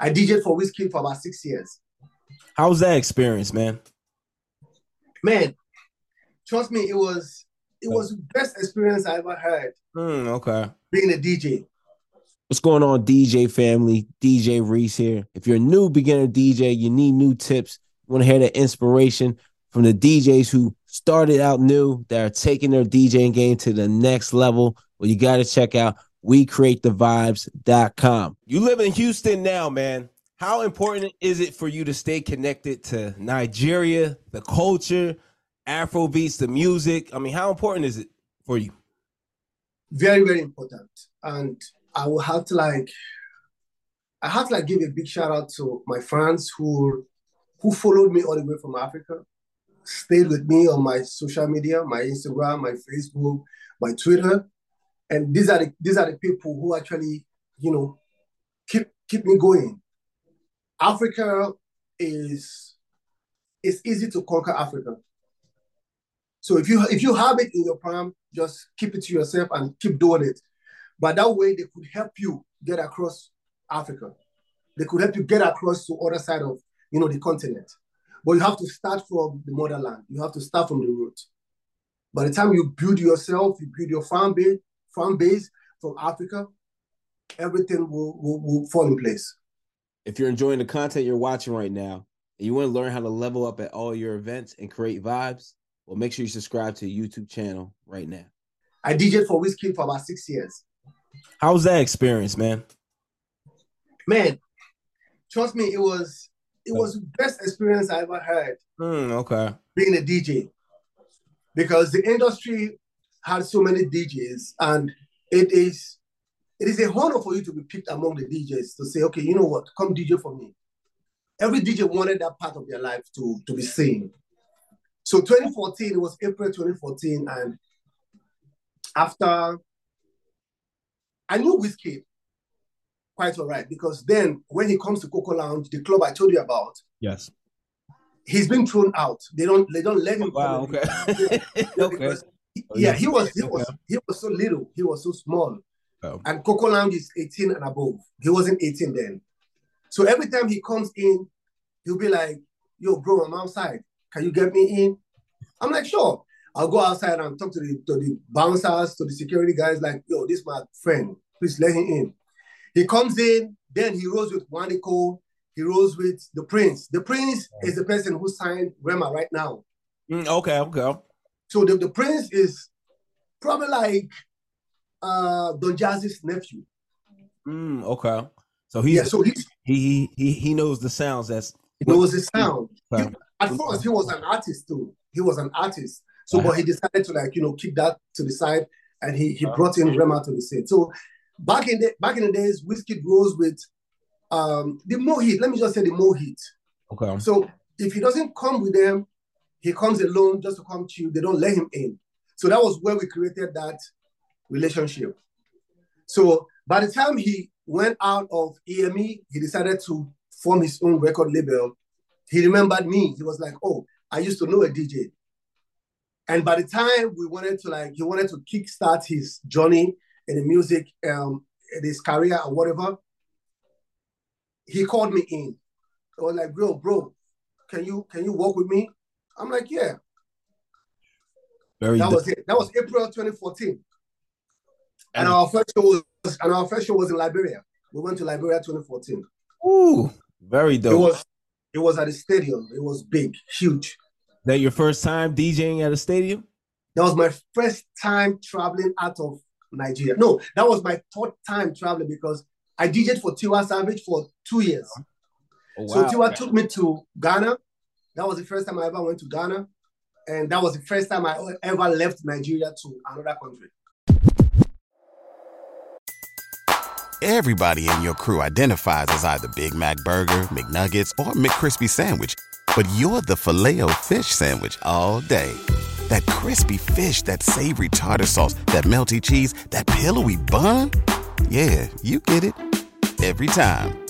I DJed for Wizkid for about six years. How was that experience, man? Man, trust me, it was it was the best experience I ever had Mm, okay. being a DJ. What's going on, DJ family? DJ Reese here. If you're a new beginner DJ, you need new tips. You want to hear the inspiration from the DJs who started out new that are taking their DJing game to the next level. Well, you got to check out WeCreateTheVibes.com. You live in Houston now, man. How important is it for you to stay connected to Nigeria, the culture, Afro beats, the music? I mean, how important is it for you? Very, very important. And I will have to like I have to like give a big shout out to my fans who who followed me all the way from Africa, stayed with me on my social media, my Instagram, my Facebook, my Twitter. And these are the these are the people who actually, you know, keep keep me going. Africa is it's easy to conquer Africa. So if you if you have it in your palm, just keep it to yourself and keep doing it. But that way they could help you get across Africa. They could help you get across to other side of you know the continent. But you have to start from the motherland. You have to start from the root. By the time you build yourself, you build your farm base, farm base from Africa, everything will, will, will fall in place. If you're enjoying the content you're watching right now and you want to learn how to level up at all your events and create vibes, well, make sure you subscribe to the YouTube channel right now. I DJed for Wizkid for about six years. How was that experience, man? Man, trust me, it was it was the best experience I ever had Hmm, okay. being a DJ. Because the industry had so many DJs and it is it is a honor for you to be picked among the DJs to say, okay, you know what, come DJ for me. Every DJ wanted that part of their life to, to be seen. So 2014, it was April 2014, and after I knew Wizkid quite all right because then when he comes to Coco Lounge, the club I told you about, Yes. he's been thrown out. They don't they don't let him. Wow. come Okay. in. okay. Because Oh, yeah, yeah. he was he was he was so little, he was so small. Oh. And Coco Lounge is 18 and above. He wasn't 18 then. So every time he comes in, he'll be like, yo, bro, I'm outside. Can you get me in? I'm like, sure. I'll go outside and talk to the to the bouncers, to the security guys, like, yo, this is my friend. Please let him in. He comes in, then he rolls with Waniko, he rolls with the prince. The prince is the person who signed Rema right now. Mm, okay. Okay. So the, the prince is probably like uh Don Jazzy's nephew. Mm, okay. So he's yeah, so he's, he he he knows the sounds. That's he knows the sound. He- at first, he was an artist too. He was an artist. So, but he decided to like you know keep that to the side, and he he brought in Rema to the scene. So back in the back in the days, Wizkid rose with um the heat. Let me just say the more heat. okay. So if he doesn't come with them, he comes alone just to come to you. They don't let him in. So that was where we created that relationship. So by the time he went out of EME, he decided to form his own record label. He remembered me. He was like, "Oh, I used to know a DJ." And by the time we wanted to like, he wanted to kickstart his journey in the music, um, in his career or whatever. He called me in. I was like, "Bro, bro, can you can you work with me?" I'm like, "Yeah." Very That was it. That was April 2014. And our first show was and our first show was in Liberia. We went to Liberia 2014. Ooh, very It dope. was it was at a stadium. It was big, huge. that your first time DJing at a stadium? That was my first time traveling out of Nigeria. No, that was my third time traveling because I DJed for Tiwa Savage for two years. Oh, So wow. Tiwa took me to Ghana. That was the first time I ever went to Ghana. And that was the first time I ever left Nigeria to another country. Everybody in your crew identifies as either Big Mac Burger, McNuggets, or McCrispy Sandwich. But you're the filet fish Sandwich all day. That crispy fish, that savory tartar sauce, that melty cheese, that pillowy bun. Yeah, you get it. Every time.